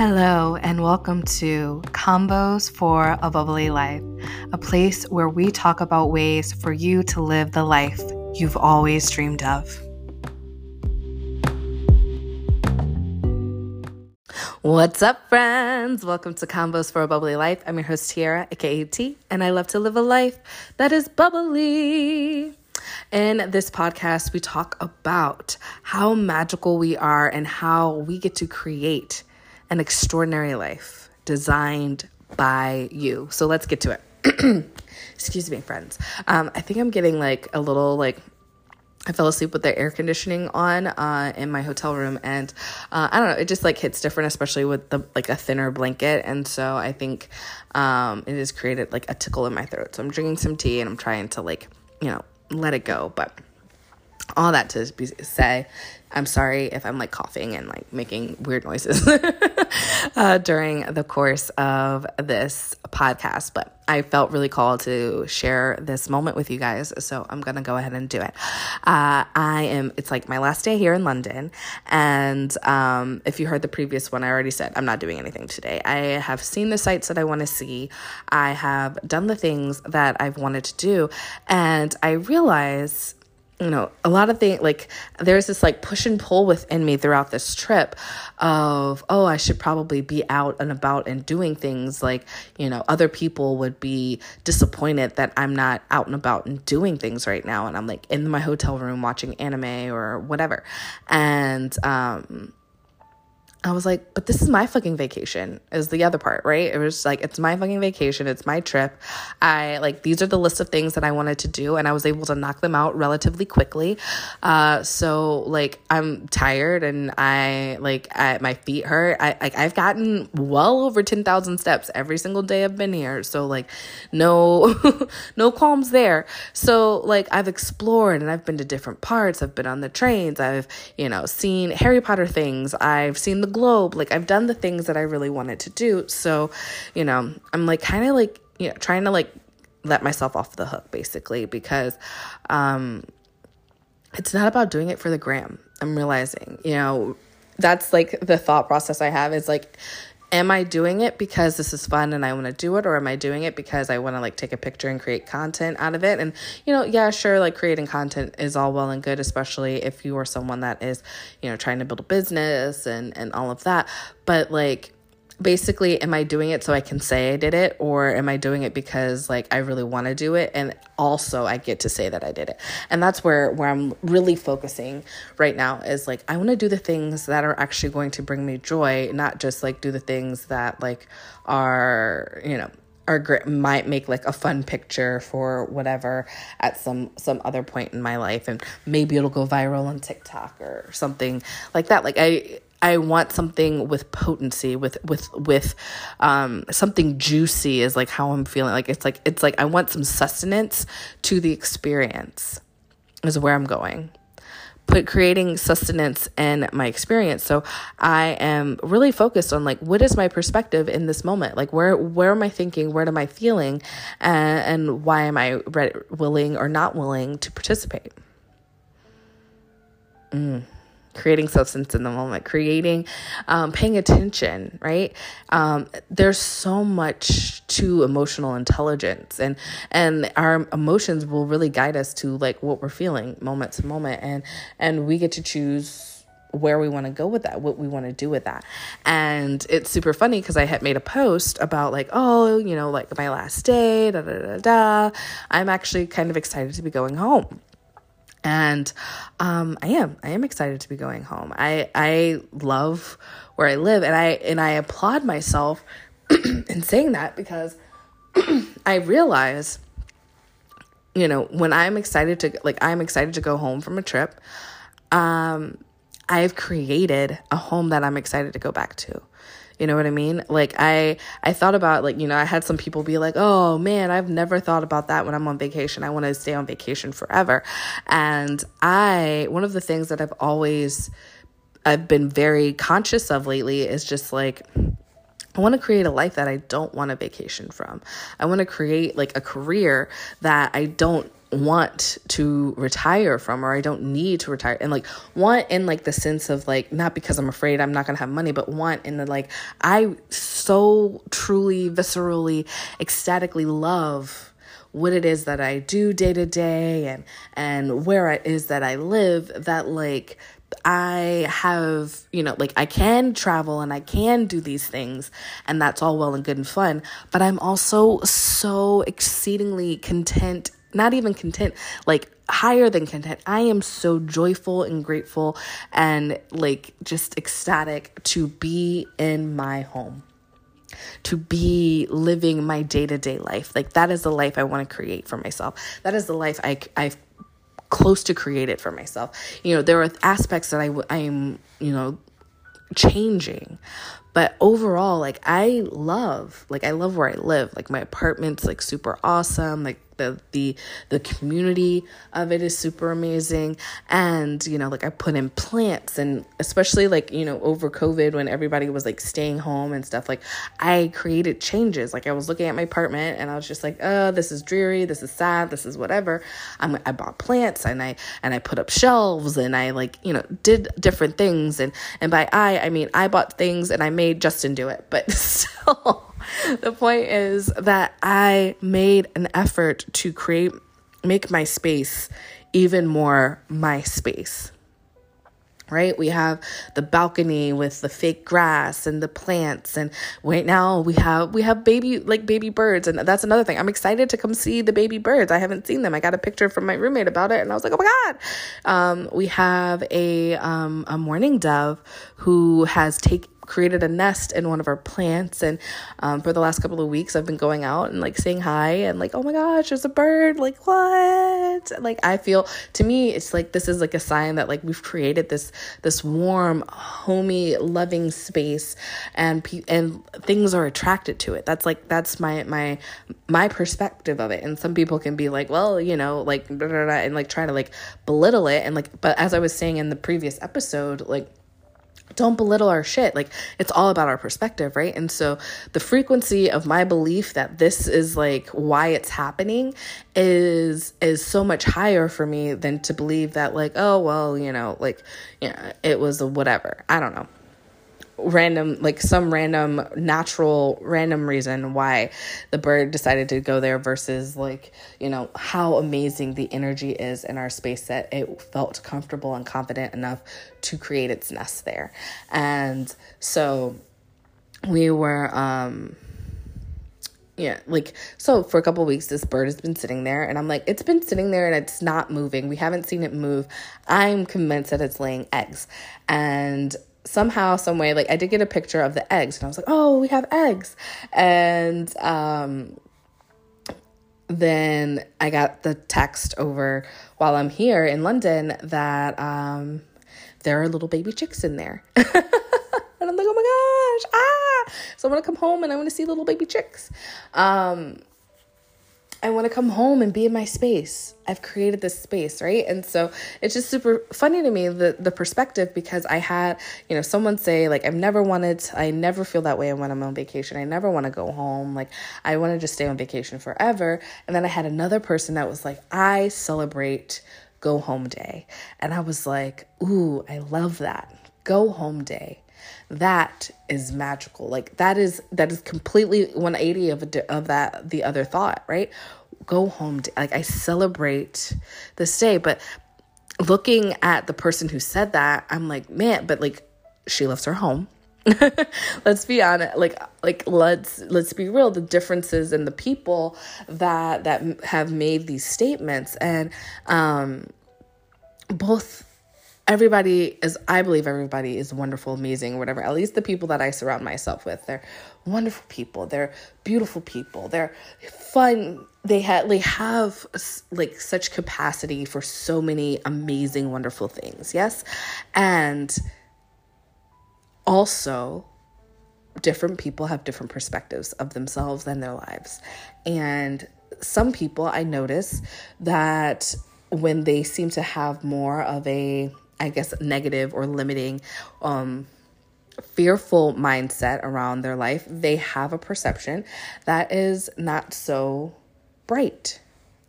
Hello, and welcome to Convos for a Bubbly Life, a place where we talk about ways for you to live the life you've always dreamed of. What's up, friends? Welcome to Convos for a Bubbly Life. I'm your host, Tiara, aka T, and I love to live a life that is bubbly. In this podcast, we talk about how magical we are and how we get to create an extraordinary life designed by you. So let's get to it. Excuse me, friends. Um, I think I'm getting like a little like I fell asleep with the air conditioning on uh, in my hotel room, and uh, I don't know, it just like hits different, especially with the like a thinner blanket, and so I think um, it has created like a tickle in my throat. So I'm drinking some tea and I'm trying to like you know let it go, but all that to say I'm sorry if I'm like coughing and like making weird noises uh, during the course of this podcast, but I felt really called to share this moment with you guys. So I'm going to go ahead and do it. Uh, I am, it's like my last day here in London. And um, if you heard the previous one, I already said I'm not doing anything today. I have seen the sites that I want to see, I have done the things that I've wanted to do. And I realize you know, a lot of things like there's this like push and pull within me throughout this trip of, oh, I should probably be out and about and doing things like, you know, other people would be disappointed that I'm not out and about and doing things right now. And I'm like in my hotel room watching anime or whatever. And, um, I was like, but this is my fucking vacation, is the other part, right? It was like, it's my fucking vacation. It's my trip. I like, these are the list of things that I wanted to do, and I was able to knock them out relatively quickly. Uh, so, like, I'm tired and I, like, I, my feet hurt. I, like, I've gotten well over 10,000 steps every single day I've been here. So, like, no, no qualms there. So, like, I've explored and I've been to different parts. I've been on the trains. I've, you know, seen Harry Potter things. I've seen the globe. Like I've done the things that I really wanted to do. So, you know, I'm like kind of like, you know, trying to like let myself off the hook basically because um it's not about doing it for the gram. I'm realizing, you know, that's like the thought process I have is like am I doing it because this is fun and I want to do it or am I doing it because I want to like take a picture and create content out of it? And you know yeah sure like creating content is all well and good especially if you are someone that is you know trying to build a business and and all of that. But like basically am i doing it so i can say i did it or am i doing it because like i really want to do it? And also i get to say that i did it. And that's where where i'm really focusing right now is like i want to do the things that are actually going to bring me joy not just like do the things that like are you know are great might make like a fun picture for whatever at some some other point in my life. And maybe it'll go viral on TikTok or something like that. Like I I want something with potency, with with with um, something juicy is like how I'm feeling. Like it's like it's like I want some sustenance to the experience is where I'm going. Put creating sustenance in my experience. So I am really focused on like what is my perspective in this moment? Like where where am I thinking? Where am I feeling? And, and why am I re- willing or not willing to participate? Mm creating substance in the moment, creating, um, paying attention, right? Um, there's so much to emotional intelligence, and and our emotions will really guide us to like what we're feeling moment to moment, and and we get to choose where we want to go with that, what we want to do with that. And it's super funny because I had made a post about like, oh, you know, like my last day, da da da da. I'm actually kind of excited to be going home and um, I am I am excited to be going home. I I love where I live, and I and I applaud myself in saying that because I realize, you know, when I'm excited to like I'm excited to go home from a trip, um, I've created a home that I'm excited to go back to. You know what I mean? Like I I thought about like, you know, I had some people be like, "Oh, man, I've never thought about that when I'm on vacation. I want to stay on vacation forever." And I one of the things that I've always I've been very conscious of lately is just like I want to create a life that I don't want a vacation from. I want to create like a career that I don't want to retire from or I don't need to retire and like want in like the sense of like not because I'm afraid I'm not going to have money but want in the like I so truly viscerally ecstatically love what it is that I do day to day and and where it is that I live that like I have, you know, like I can travel and I can do these things, and that's all well and good and fun. But I'm also so exceedingly content not even content, like higher than content. I am so joyful and grateful and like just ecstatic to be in my home, to be living my day to day life. Like that is the life I want to create for myself. That is the life I, I've close to created for myself. You know, there are aspects that I, I'm, you know, changing but overall like i love like i love where i live like my apartment's like super awesome like the the the community of it is super amazing. And you know like i put in plants and especially like you know over covid when everybody was like staying home and stuff like i created changes. Like i was looking at my apartment and i was just like oh this is dreary. This is sad. This is whatever. I'm, i bought plants and i and i put up shelves and i like you know did different things. And and by i i mean i bought things and i made justin do it. But still the point is that I made an effort to create, make my space even more my space right? We have the balcony with the fake grass and the plants and right now we have we have baby like baby birds and that's another thing. I'm excited to come see the baby birds. I haven't seen them. I got a picture from my roommate about it and i was like oh my god. Um, we have a um, a mourning dove who has taken created a nest in one of our plants. And um, for the last couple of weeks, I've been going out and like saying hi and like, oh my gosh, there's a bird. Like, what? Like, I feel to me, it's like this is like a sign that like we've created this this warm, homey, loving space, and pe- and things are attracted to it. That's like that's my my my perspective of it. And some people can be like, well, you know, like and like try to like belittle it and like. But as I was saying in the previous episode, like don't belittle our shit. Like it's all about our perspective, right? And so the frequency of my belief that this is like why it's happening is is so much higher for me than to believe that like, oh well, you know, like yeah, it was a whatever. I don't know random like some random natural random reason why the bird decided to go there versus like you know how amazing the energy is in our space that it felt comfortable and confident enough to create its nest there. And so we were um yeah like so for a couple weeks this bird has been sitting there and i'm like it's been sitting there and it's not moving. We haven't seen it move. I'm convinced that it's laying eggs. And somehow, some way, like I did get a picture of the eggs, and I was like, "Oh, we have eggs," and um, then I got the text over while I'm here in London that um, there are little baby chicks in there. and I'm like, oh my gosh, ah! So I want to come home and I want to see little baby chicks. Um, I want to come home and be in my space. I've created this space, right? And so it's just super funny to me the the perspective because I had, you know, someone say like I've never wanted to, I never feel that way when I'm on vacation. I never want to go home. Like I want to just stay on vacation forever. And then I had another person that was like I celebrate go home day. And I was like, "Ooh, I love that. Go home day." That is magical. Like that is that is completely 180 of of that the other thought right? Go home like i celebrate this day but looking at the person who said that i'm like man but like she loves her home. Let's be honest like like let's let's be real the differences in the people that that have made these statements. And um both everybody is i believe everybody is wonderful amazing whatever. At least the people that i surround myself with they're wonderful people. They're beautiful people. They're fun. They have they have like such capacity for so many amazing wonderful things yes? And also different people have different perspectives of themselves and their lives. And some people i notice that when they seem to have more of a I guess, negative or limiting, um, fearful mindset around their life, they have a perception that is not so bright,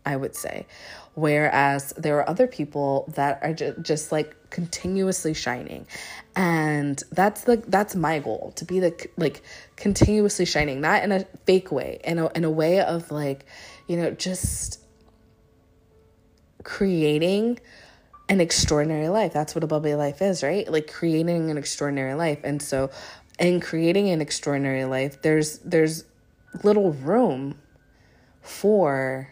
I would say. Whereas there are other people that are ju- just like continuously shining. And that's the that's my goal to be the like continuously shining, not in a fake way, in a in a way of like, you know, just creating an extraordinary life. That's what a bubbly life is, right? Like creating an extraordinary life. And so in creating an extraordinary life, there's there's little room for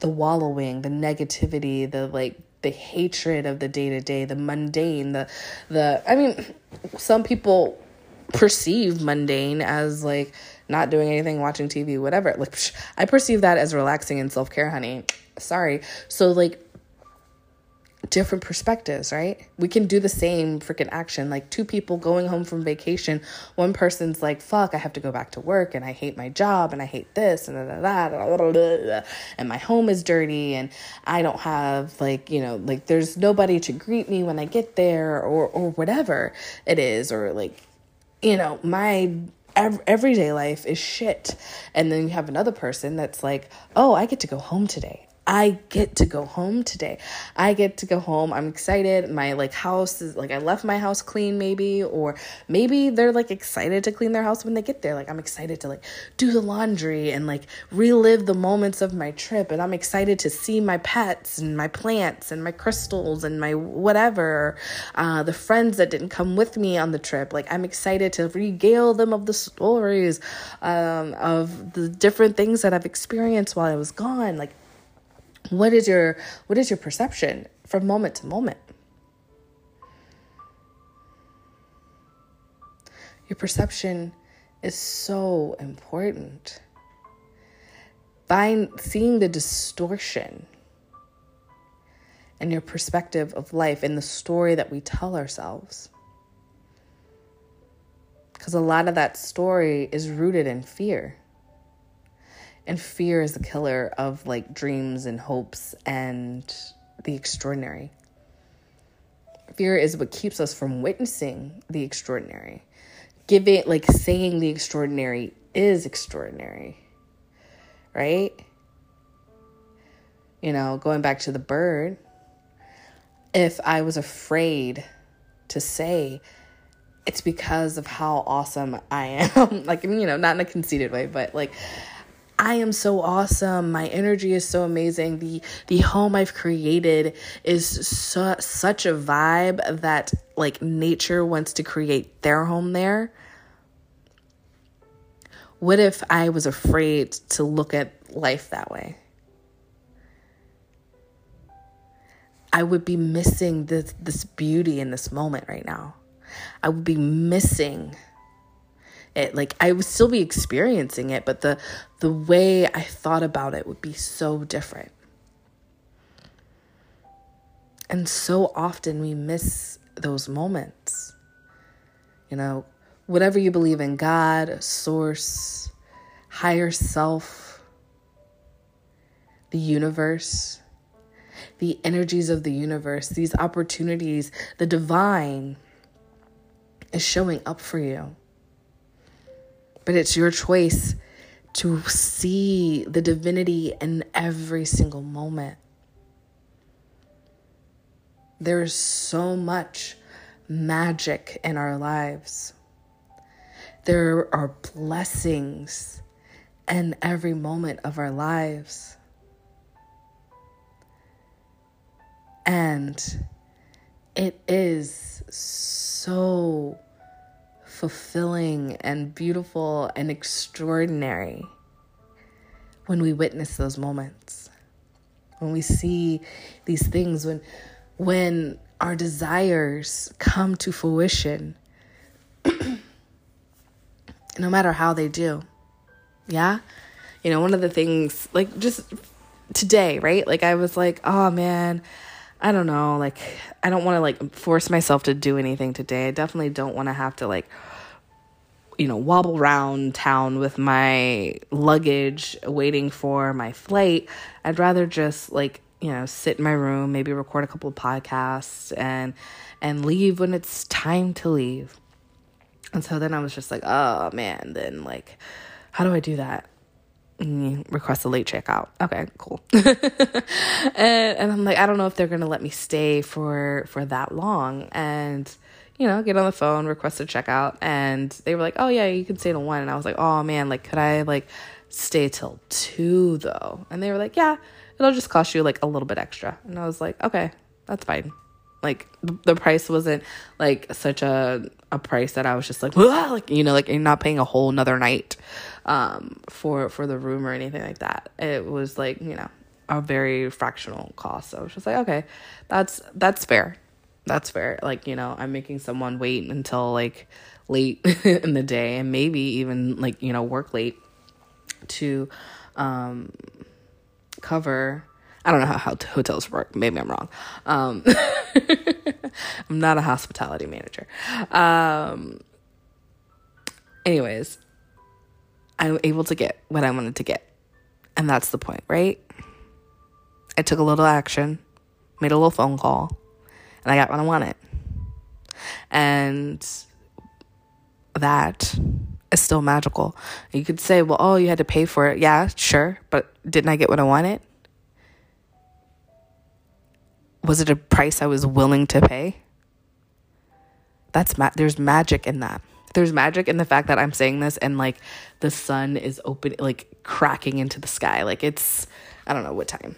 the wallowing, the negativity, the like the hatred of the day to day, the mundane, the the I mean, some people perceive mundane as like not doing anything, watching TV, whatever. Like I perceive that as relaxing and self-care, honey. Sorry. So like different perspectives, right? We can do the same freaking action. Like two people going home from vacation, one person's like, fuck, I have to go back to work and I hate my job and I hate this and that, and my home is dirty and I don't have like, you know, like there's nobody to greet me when I get there or or whatever it is or like you know, my everyday life is shit. And then you have another person that's like, "Oh, I get to go home today. I get to go home today. I get to go home. I'm excited. My like house is like I left my house clean maybe or maybe they're like excited to clean their house when they get there. Like I'm excited to like do the laundry and like relive the moments of my trip and I'm excited to see my pets and my plants and my crystals and my whatever. Uh the friends that didn't come with me on the trip. Like I'm excited to regale them of the stories um of the different things that I've experienced while I was gone. Like what is your what is your perception from moment to moment? Your perception is so important. By seeing the distortion and your perspective of life and the story that we tell ourselves. Because a lot of that story is rooted in fear. And fear is the killer of like dreams and hopes and the extraordinary. Fear is what keeps us from witnessing the extraordinary. Giving, like, saying the extraordinary is extraordinary, right? You know, going back to the bird, if I was afraid to say, it's because of how awesome I am. like, you know, not in a conceited way, but like, I am so awesome. My energy is so amazing. The the home I've created is su- such a vibe that like nature wants to create their home there. What if I was afraid to look at life that way? I would be missing this this beauty in this moment right now. I would be missing it like I would still be experiencing it, but the the way I thought about it would be so different. And so often we miss those moments. You know, whatever you believe in God, source, higher self, the universe, the energies of the universe, these opportunities, the divine is showing up for you. But it's your choice to see the divinity in every single moment. There's so much magic in our lives. There are blessings in every moment of our lives. And it is so fulfilling and beautiful and extraordinary when we witness those moments. When we see these things, when when our desires come to fruition, no matter how they do. Yeah? You know, one of the things, like just today, right? Like I was like, oh man, I don't know, like I don't want to like force myself to do anything today. I definitely don't want to have to like you know, wobble around town with my luggage waiting for my flight. I'd rather just like, you know, sit in my room, maybe record a couple of podcasts and and leave when it's time to leave. And so then I was just like, oh man, then like how do I do that? mm, request a late checkout. Okay, cool. and, and I'm like, I don't know if they're gonna let me stay for for that long. And you know, get on the phone, request a checkout, and they were like, "Oh yeah, you can stay till one." And I was like, "Oh man, like, could I like stay till two though?" And they were like, "Yeah, it'll just cost you like a little bit extra." And I was like, "Okay, that's fine." Like the price wasn't like such a a price that I was just like, like you know, like you're not paying a whole another night um, for for the room or anything like that. It was like you know a very fractional cost. So I was just like, okay, that's that's fair. That's fair. Like you know, I'm making someone wait until like late in the day and maybe even like you know work late to um, cover I don't know how, how hotels work. Maybe I'm wrong. Um, I'm not a hospitality manager. Um, anyways, I'm able to get what I wanted to get. And that's the point, right? I took a little action, made a little phone call, and I got what I wanted. And that is still magical. You could say, well, oh, you had to pay for it. Yeah, sure. But didn't I get what I wanted? was it a price I was willing to pay? That's ma- there's magic in that. There's magic in the fact that I'm saying this and like the sun is open like cracking into the sky. Like it's I don't know what time.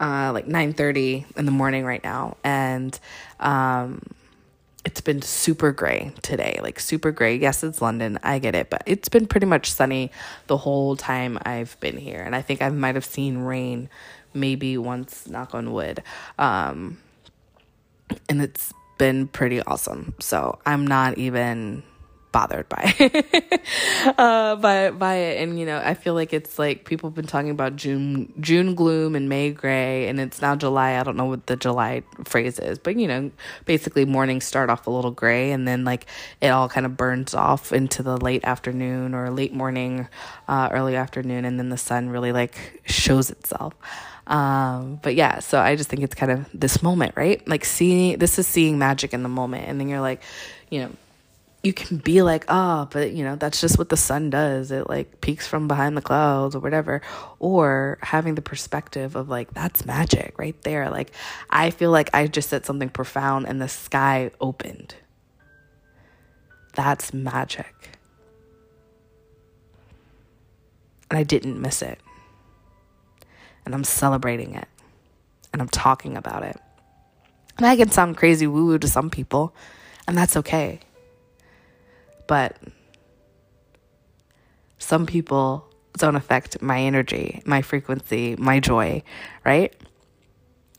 Uh like 9:30 in the morning right now and um it's been super gray today, like super gray. Yes, it's London. I get it, but it's been pretty much sunny the whole time I've been here. And I think I might have seen rain maybe once, knock on wood. Um, and it's been pretty awesome. So I'm not even bothered by. Uh by by it. And you know i feel like it's like people have been talking about june june gloom and may gray and it's now july. I don't know what the july phrase is but you know basically mornings start off a little gray and then like it all kind of burns off into the late afternoon or late morning uh early afternoon and then the sun really like shows itself. Um, but yeah, so I just think it's kind of this moment, right? Like seeing this is seeing magic in the moment, and then you're like, you know, you can be like, oh, but you know, that's just what the sun does. It like peaks from behind the clouds or whatever. Or having the perspective of like, that's magic right there. Like, I feel like I just said something profound and the sky opened. That's magic. And I didn't miss it and I'm celebrating it and I'm talking about it. And I can sound crazy woo woo to some people, and that's okay. But some people don't affect my energy, my frequency, my joy, right?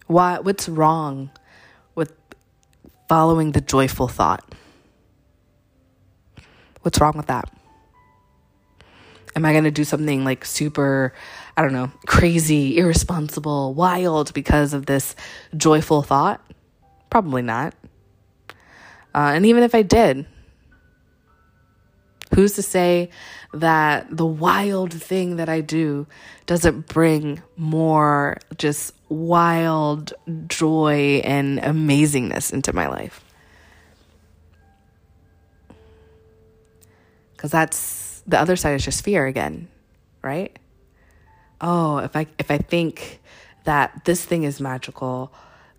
Why, what's wrong with following the joyful thought? What's wrong with that? Am I going to do something like super, I don't know, crazy, irresponsible, wild because of this joyful thought? Probably not. Uh, and even if I did, who's to say that the wild thing that I do doesn't bring more just wild joy and amazingness into my life? Because that's the other side is just fear again, right? Oh, if I if I think that this thing is magical,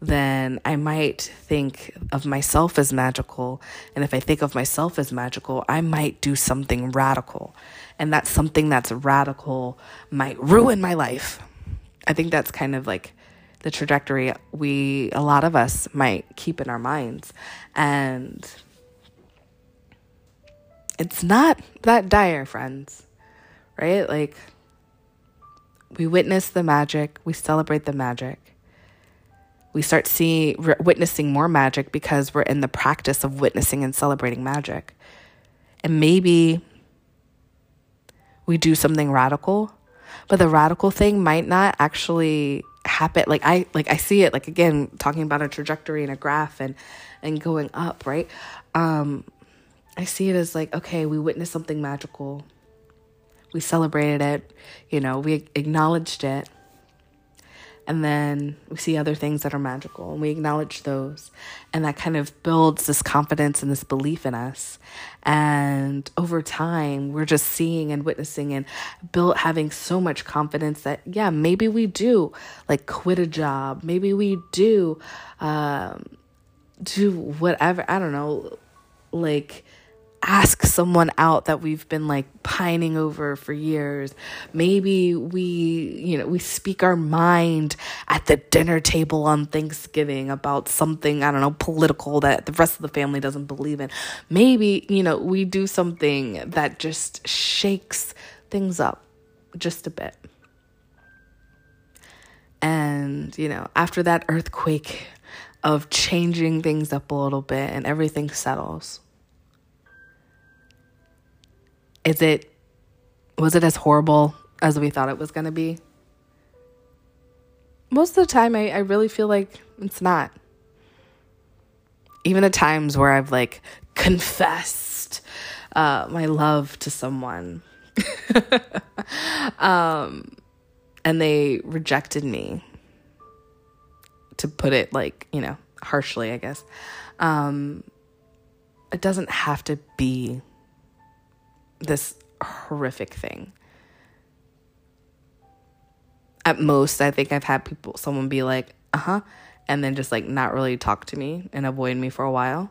then I might think of myself as magical. And if I think of myself as magical, I might do something radical. And that something that's radical might ruin my life. I think that's kind of like the trajectory we, a lot of us, might keep in our minds. And it's not that dire, friends, right? Like, we witness the magic, we celebrate the magic. We start seeing, witnessing more magic because we're in the practice of witnessing and celebrating magic. And maybe we do something radical, but the radical thing might not actually happen. Like I, like I see it, like again, talking about a trajectory and a graph and, and going up, right? Um, I see it as like, okay, we witnessed something magical. We celebrated it, you know, we acknowledged it. And then we see other things that are magical and we acknowledge those. And that kind of builds this confidence and this belief in us. And over time we're just seeing and witnessing and built having so much confidence that yeah maybe we do like quit a job. Maybe we do um, do whatever i don't know like ask someone out that we've been like pining over for years. Maybe we, you know, we speak our mind at the dinner table on Thanksgiving about something, I don't know, political that the rest of the family doesn't believe in. Maybe, you know, we do something that just shakes things up just a bit. And, you know, after that earthquake of changing things up a little bit and everything settles is it was it as horrible as we thought it was going to be? Most of the time I, I really feel like it's not. Even at times where I've like confessed uh, my love to someone. um, and they rejected me to put it like you know harshly i guess um, it doesn't have to be this horrific thing. At most, I think I've had people, someone be like, uh huh, and then just like not really talk to me and avoid me for a while.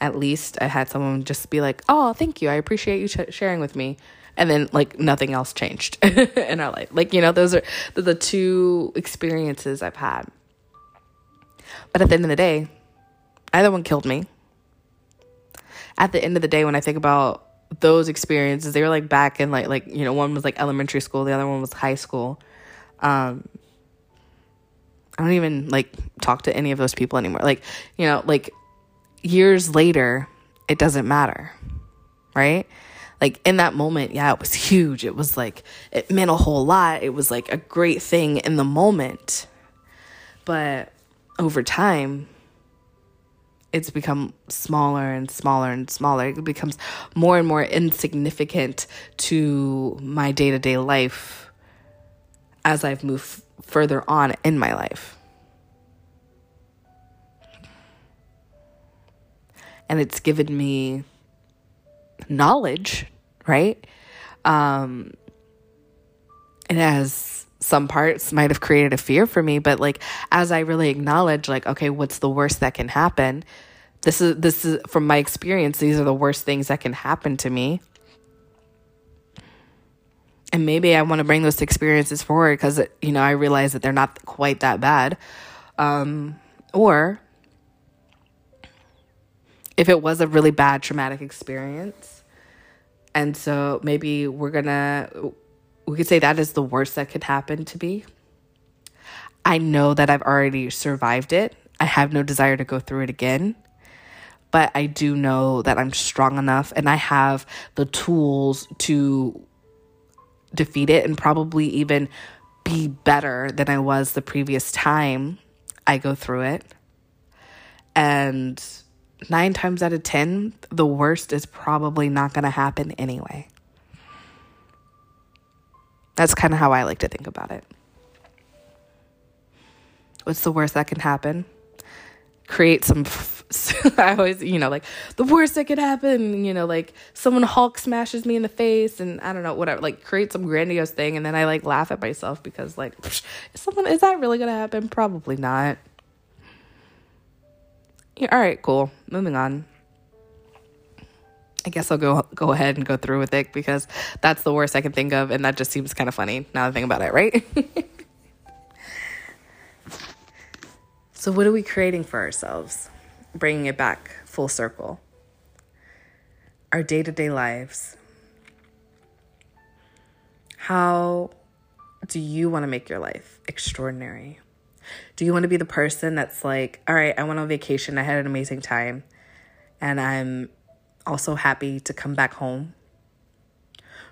At least I had someone just be like, oh, thank you. I appreciate you sh- sharing with me. And then like nothing else changed in our life. Like, you know, those are the two experiences I've had. But at the end of the day, either one killed me at the end of the day, when I think about those experiences, they were like back in like like you know one was like elementary school, the other one was high school. Um, I don't even like talk to any of those people anymore. Like you know, like years later, it doesn't matter, right? Like in that moment, yeah, it was huge. It was like it meant a whole lot. It was like a great thing in the moment, but over time it's become smaller and smaller and smaller. It becomes more and more insignificant to my day to day life as I've moved further on in my life. And it's given me knowledge, right? Um, it has some parts might have created a fear for me but like as i really acknowledge like okay what's the worst that can happen? This is this is from my experience these are the worst things that can happen to me. And maybe i want to bring those experiences forward because you know i realize that they're not quite that bad. Um, or if it was a really bad traumatic experience and so maybe we're gonna we could say that is the worst that could happen to me. I know that I've already survived it. I have no desire to go through it again. But I do know that I'm strong enough and I have the tools to defeat it and probably even be better than I was the previous time I go through it. And nine times out of 10, the worst is probably not going to happen anyway. That's kind of how I like to think about it. What's the worst that can happen? Create some. F- I always, you know, like the worst that could happen, you know, like someone Hulk smashes me in the face and I don't know, whatever, like create some grandiose thing. And then I like laugh at myself because, like, is someone, is that really going to happen? Probably not. Yeah, all right, cool. Moving on. I guess I'll go go ahead and go through with it because that's the worst I can think of, and that just seems kind of funny now that I think about it, right? so, what are we creating for ourselves? Bringing it back full circle. Our day to day lives. How do you want to make your life extraordinary? Do you want to be the person that's like, all right, I went on vacation, I had an amazing time, and I'm also happy to come back home?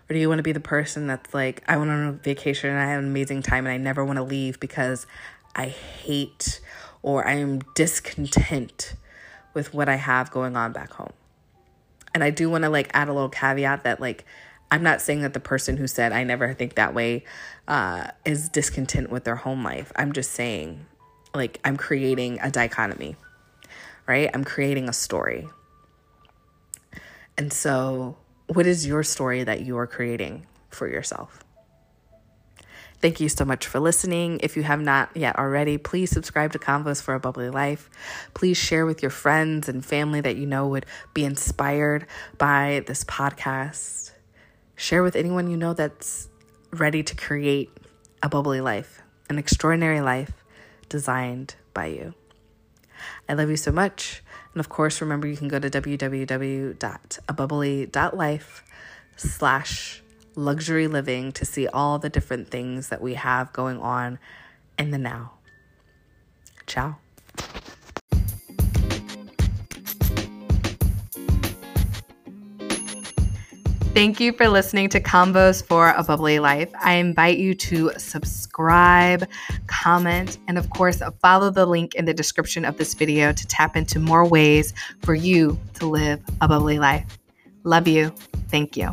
Or do you want to be the person that's like, I went on a vacation and I had an amazing time and I never want to leave because I hate or I am discontent with what I have going on back home? And I do want to like add a little caveat that like I'm not saying that the person who said, I never think that way, uh, is discontent with their home life. I'm just saying, like, I'm creating a dichotomy, right? I'm creating a story. And so, what is your story that you are creating for yourself? Thank you so much for listening. If you have not yet already, please subscribe to Convos for a Bubbly Life. Please share with your friends and family that you know would be inspired by this podcast. Share with anyone you know that's ready to create a bubbly life, an extraordinary life designed by you. I love you so much. And of course, remember you can go to www.abubbly.life slash luxury living to see all the different things that we have going on in the now. Ciao. Thank you for listening to Convos for a Bubbly Life. I invite you to subscribe, comment, and of course, follow the link in the description of this video to tap into more ways for you to live a bubbly life. Love you. Thank you.